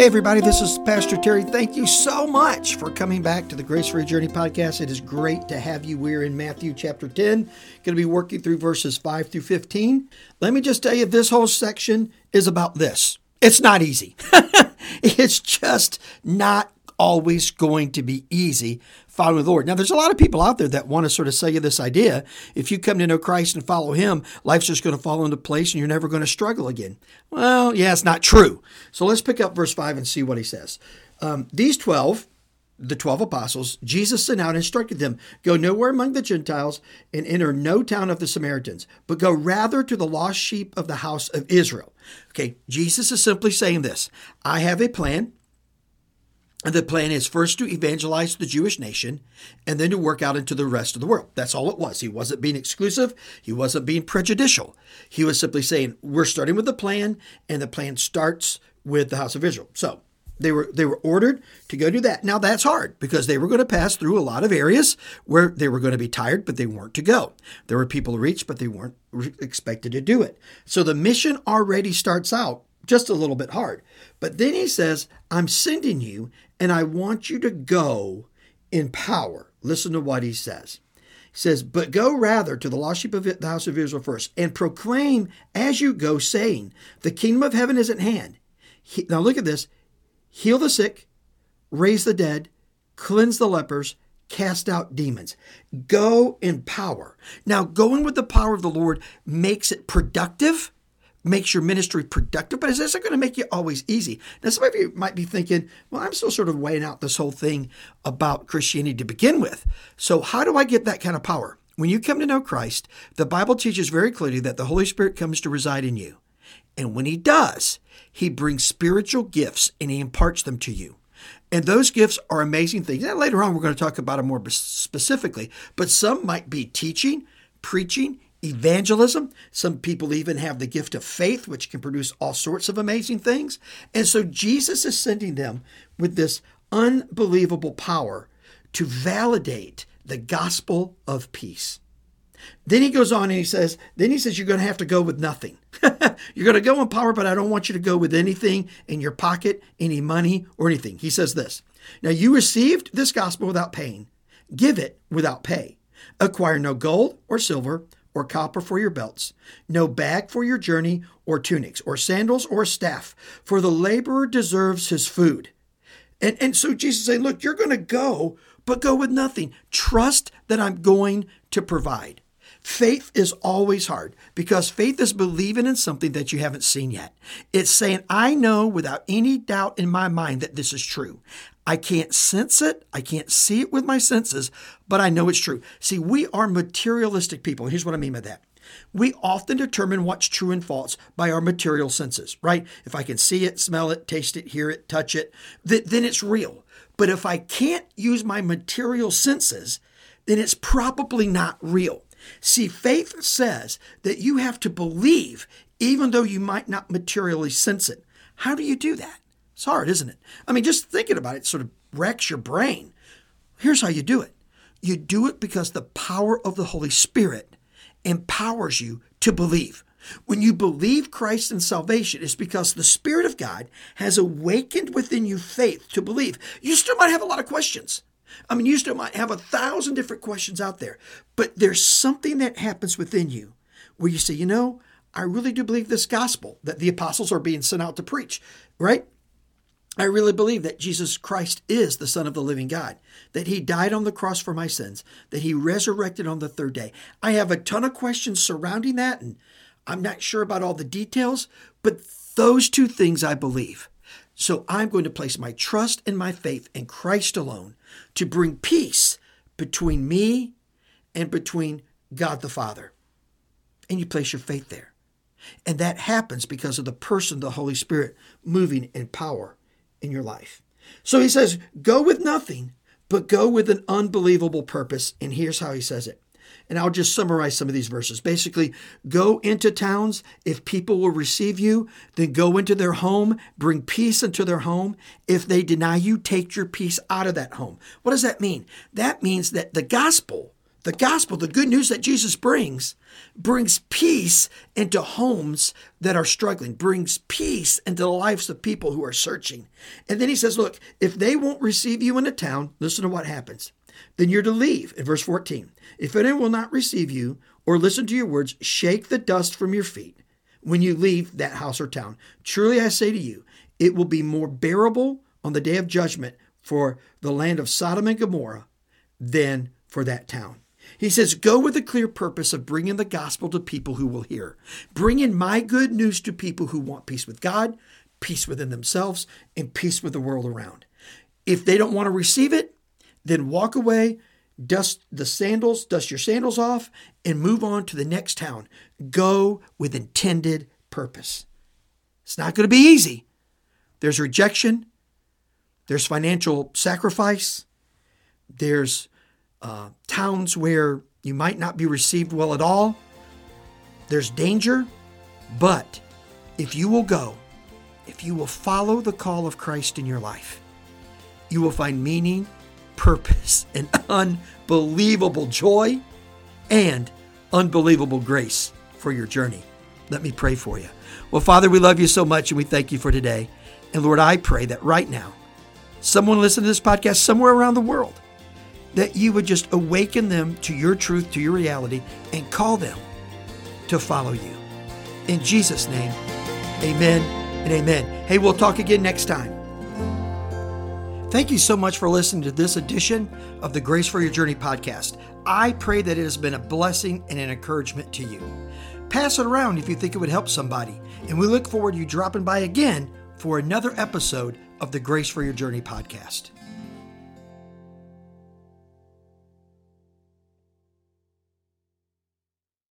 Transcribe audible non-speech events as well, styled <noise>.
Hey, everybody, this is Pastor Terry. Thank you so much for coming back to the Grace for Your Journey podcast. It is great to have you. We're in Matthew chapter 10, going to be working through verses 5 through 15. Let me just tell you, this whole section is about this. It's not easy. <laughs> it's just not always going to be easy the Lord. Now, there's a lot of people out there that want to sort of sell you this idea. If you come to know Christ and follow Him, life's just going to fall into place and you're never going to struggle again. Well, yeah, it's not true. So let's pick up verse 5 and see what he says. Um, these 12, the 12 apostles, Jesus sent out and instructed them go nowhere among the Gentiles and enter no town of the Samaritans, but go rather to the lost sheep of the house of Israel. Okay, Jesus is simply saying this I have a plan. And the plan is first to evangelize the Jewish nation and then to work out into the rest of the world. That's all it was. He wasn't being exclusive. He wasn't being prejudicial. He was simply saying, we're starting with the plan, and the plan starts with the house of Israel. So they were they were ordered to go do that. Now that's hard because they were going to pass through a lot of areas where they were going to be tired, but they weren't to go. There were people to reach, but they weren't expected to do it. So the mission already starts out just a little bit hard. But then he says, I'm sending you and I want you to go in power. Listen to what he says. He says, But go rather to the lost sheep of the house of Israel first, and proclaim as you go, saying, The kingdom of heaven is at hand. He, now look at this heal the sick, raise the dead, cleanse the lepers, cast out demons. Go in power. Now, going with the power of the Lord makes it productive makes your ministry productive, but is this going to make you always easy? Now, some of you might be thinking, well, I'm still sort of weighing out this whole thing about Christianity to begin with. So, how do I get that kind of power? When you come to know Christ, the Bible teaches very clearly that the Holy Spirit comes to reside in you. And when He does, He brings spiritual gifts and He imparts them to you. And those gifts are amazing things. And later on, we're going to talk about them more specifically, but some might be teaching, preaching, evangelism. Some people even have the gift of faith, which can produce all sorts of amazing things. And so Jesus is sending them with this unbelievable power to validate the gospel of peace. Then he goes on and he says, then he says, you're going to have to go with nothing. <laughs> you're going to go in power, but I don't want you to go with anything in your pocket, any money or anything. He says this, now you received this gospel without paying. Give it without pay. Acquire no gold or silver or copper for your belts, no bag for your journey, or tunics, or sandals, or staff, for the laborer deserves his food. And, and so Jesus saying, Look, you're going to go, but go with nothing. Trust that I'm going to provide. Faith is always hard because faith is believing in something that you haven't seen yet. It's saying, I know without any doubt in my mind that this is true. I can't sense it. I can't see it with my senses, but I know it's true. See, we are materialistic people. Here's what I mean by that. We often determine what's true and false by our material senses, right? If I can see it, smell it, taste it, hear it, touch it, th- then it's real. But if I can't use my material senses, then it's probably not real. See, faith says that you have to believe even though you might not materially sense it. How do you do that? It's hard, isn't it? I mean, just thinking about it sort of wrecks your brain. Here's how you do it you do it because the power of the Holy Spirit empowers you to believe. When you believe Christ and salvation, it's because the Spirit of God has awakened within you faith to believe. You still might have a lot of questions. I mean, you still might have a thousand different questions out there, but there's something that happens within you where you say, you know, I really do believe this gospel that the apostles are being sent out to preach, right? I really believe that Jesus Christ is the Son of the living God, that He died on the cross for my sins, that He resurrected on the third day. I have a ton of questions surrounding that, and I'm not sure about all the details, but those two things I believe. So I'm going to place my trust and my faith in Christ alone to bring peace between me and between God the Father. And you place your faith there. And that happens because of the person, the Holy Spirit, moving in power in your life. So he says, go with nothing, but go with an unbelievable purpose. And here's how he says it. And I'll just summarize some of these verses. Basically, go into towns. If people will receive you, then go into their home, bring peace into their home. If they deny you, take your peace out of that home. What does that mean? That means that the gospel, The gospel, the good news that Jesus brings, brings peace into homes that are struggling, brings peace into the lives of people who are searching. And then he says, Look, if they won't receive you in a town, listen to what happens. Then you're to leave. In verse 14, if anyone will not receive you or listen to your words, shake the dust from your feet when you leave that house or town. Truly I say to you, it will be more bearable on the day of judgment for the land of Sodom and Gomorrah than for that town. He says, Go with a clear purpose of bringing the gospel to people who will hear. Bringing my good news to people who want peace with God, peace within themselves, and peace with the world around. If they don't want to receive it, then walk away, dust the sandals, dust your sandals off, and move on to the next town. Go with intended purpose. It's not going to be easy. There's rejection, there's financial sacrifice, there's uh, towns where you might not be received well at all. There's danger, but if you will go, if you will follow the call of Christ in your life, you will find meaning, purpose, <laughs> and unbelievable joy and unbelievable grace for your journey. Let me pray for you. Well, Father, we love you so much and we thank you for today. And Lord, I pray that right now, someone listening to this podcast somewhere around the world, that you would just awaken them to your truth, to your reality, and call them to follow you. In Jesus' name, amen and amen. Hey, we'll talk again next time. Thank you so much for listening to this edition of the Grace for Your Journey podcast. I pray that it has been a blessing and an encouragement to you. Pass it around if you think it would help somebody, and we look forward to you dropping by again for another episode of the Grace for Your Journey podcast.